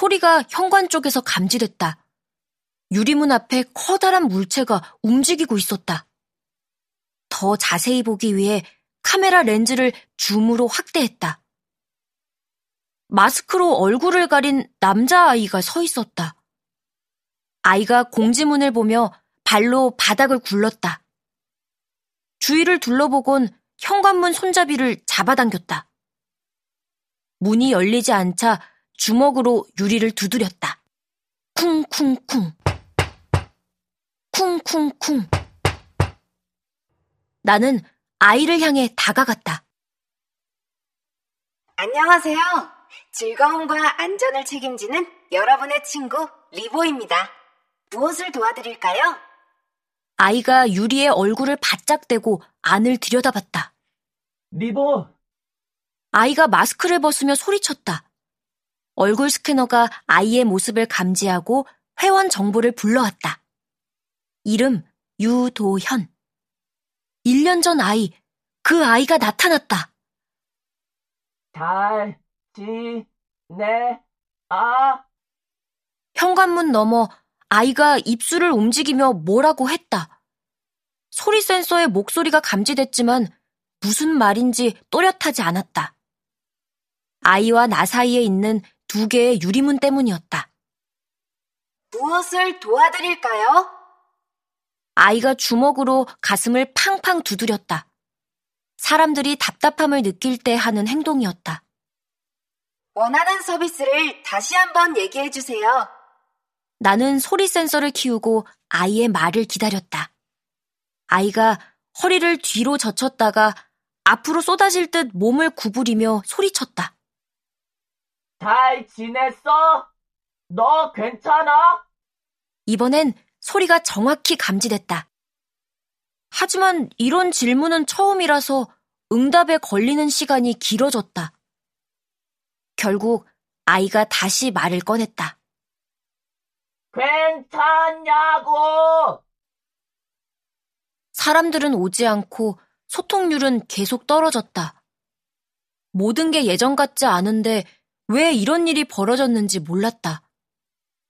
소리가 현관 쪽에서 감지됐다. 유리문 앞에 커다란 물체가 움직이고 있었다. 더 자세히 보기 위해 카메라 렌즈를 줌으로 확대했다. 마스크로 얼굴을 가린 남자아이가 서 있었다. 아이가 공지문을 보며 발로 바닥을 굴렀다. 주위를 둘러보곤 현관문 손잡이를 잡아당겼다. 문이 열리지 않자 주먹으로 유리를 두드렸다. 쿵쿵쿵. 쿵쿵쿵. 나는 아이를 향해 다가갔다. 안녕하세요. 즐거움과 안전을 책임지는 여러분의 친구 리보입니다. 무엇을 도와드릴까요? 아이가 유리의 얼굴을 바짝 대고 안을 들여다봤다. 리보, 아이가 마스크를 벗으며 소리쳤다. 얼굴 스캐너가 아이의 모습을 감지하고 회원 정보를 불러왔다. 이름 유도현. 1년 전 아이, 그 아이가 나타났다. 잘, 지, 네, 아. 현관문 너머 아이가 입술을 움직이며 뭐라고 했다. 소리 센서에 목소리가 감지됐지만 무슨 말인지 또렷하지 않았다. 아이와 나 사이에 있는 두 개의 유리문 때문이었다. 무엇을 도와드릴까요? 아이가 주먹으로 가슴을 팡팡 두드렸다. 사람들이 답답함을 느낄 때 하는 행동이었다. 원하는 서비스를 다시 한번 얘기해 주세요. 나는 소리 센서를 키우고 아이의 말을 기다렸다. 아이가 허리를 뒤로 젖혔다가 앞으로 쏟아질 듯 몸을 구부리며 소리쳤다. 잘 지냈어? 너 괜찮아? 이번엔 소리가 정확히 감지됐다. 하지만 이런 질문은 처음이라서 응답에 걸리는 시간이 길어졌다. 결국 아이가 다시 말을 꺼냈다. 괜찮냐고! 사람들은 오지 않고 소통률은 계속 떨어졌다. 모든 게 예전 같지 않은데 왜 이런 일이 벌어졌는지 몰랐다.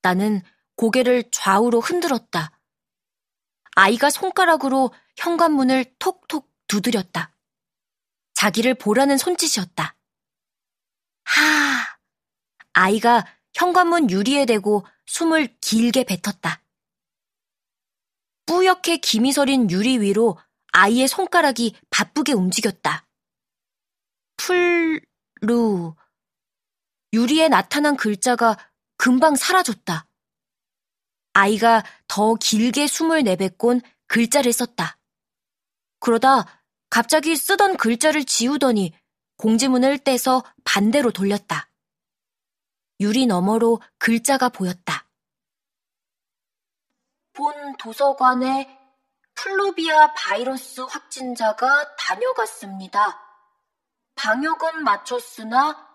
나는 고개를 좌우로 흔들었다. 아이가 손가락으로 현관문을 톡톡 두드렸다. 자기를 보라는 손짓이었다. 하! 아이가 현관문 유리에 대고 숨을 길게 뱉었다. 뿌옇게 김이 서린 유리 위로 아이의 손가락이 바쁘게 움직였다. 풀루. 유리에 나타난 글자가 금방 사라졌다. 아이가 더 길게 숨을 내뱉곤 글자를 썼다. 그러다 갑자기 쓰던 글자를 지우더니 공지문을 떼서 반대로 돌렸다. 유리 너머로 글자가 보였다. 본 도서관에 플루비아 바이러스 확진자가 다녀갔습니다. 방역은 마쳤으나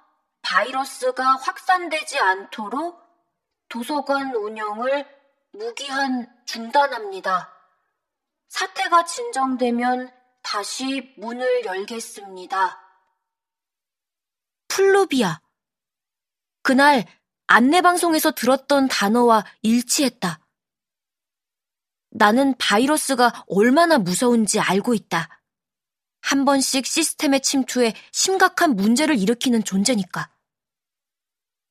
바이러스가 확산되지 않도록 도서관 운영을 무기한 중단합니다. 사태가 진정되면 다시 문을 열겠습니다. 플루비아. 그날 안내방송에서 들었던 단어와 일치했다. 나는 바이러스가 얼마나 무서운지 알고 있다. 한 번씩 시스템의 침투에 심각한 문제를 일으키는 존재니까.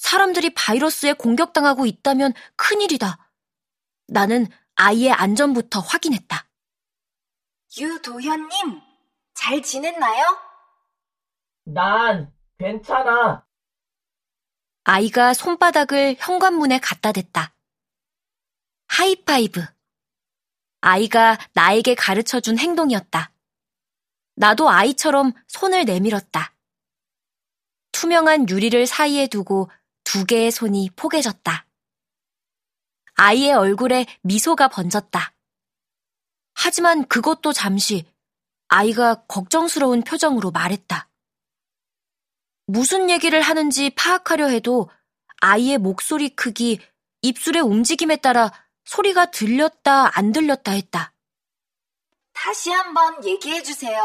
사람들이 바이러스에 공격당하고 있다면 큰일이다. 나는 아이의 안전부터 확인했다. 유도현님, 잘 지냈나요? 난 괜찮아. 아이가 손바닥을 현관문에 갖다 댔다. 하이파이브. 아이가 나에게 가르쳐 준 행동이었다. 나도 아이처럼 손을 내밀었다. 투명한 유리를 사이에 두고 두 개의 손이 포개졌다. 아이의 얼굴에 미소가 번졌다. 하지만 그것도 잠시 아이가 걱정스러운 표정으로 말했다. 무슨 얘기를 하는지 파악하려 해도 아이의 목소리 크기, 입술의 움직임에 따라 소리가 들렸다, 안 들렸다 했다. 다시 한번 얘기해 주세요.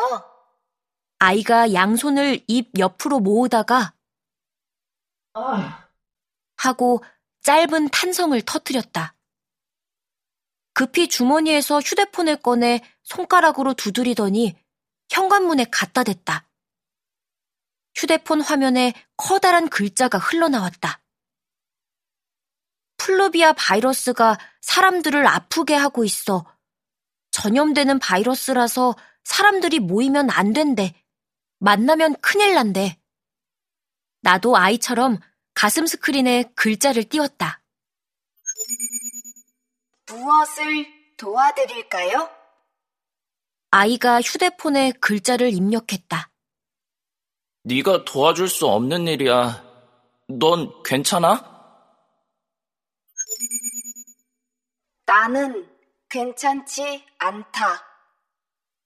아이가 양손을 입 옆으로 모으다가 아, 하고 짧은 탄성을 터뜨렸다. 급히 주머니에서 휴대폰을 꺼내 손가락으로 두드리더니 현관문에 갖다 댔다. 휴대폰 화면에 커다란 글자가 흘러나왔다. 플루비아 바이러스가 사람들을 아프게 하고 있어. 전염되는 바이러스라서 사람들이 모이면 안 된대. 만나면 큰일 난대. 나도 아이처럼 가슴 스크린에 글자를 띄웠다. 무엇을 도와드릴까요? 아이가 휴대폰에 글자를 입력했다. 네가 도와줄 수 없는 일이야. 넌 괜찮아? 나는 괜찮지 않다.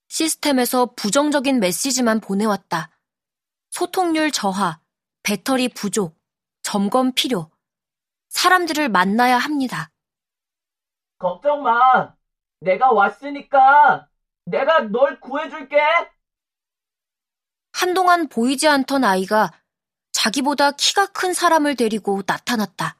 시스템에서 부정적인 메시지만 보내왔다. 소통률 저하, 배터리 부족, 점검 필요. 사람들을 만나야 합니다. 걱정 마. 내가 왔으니까 내가 널 구해줄게. 한동안 보이지 않던 아이가 자기보다 키가 큰 사람을 데리고 나타났다.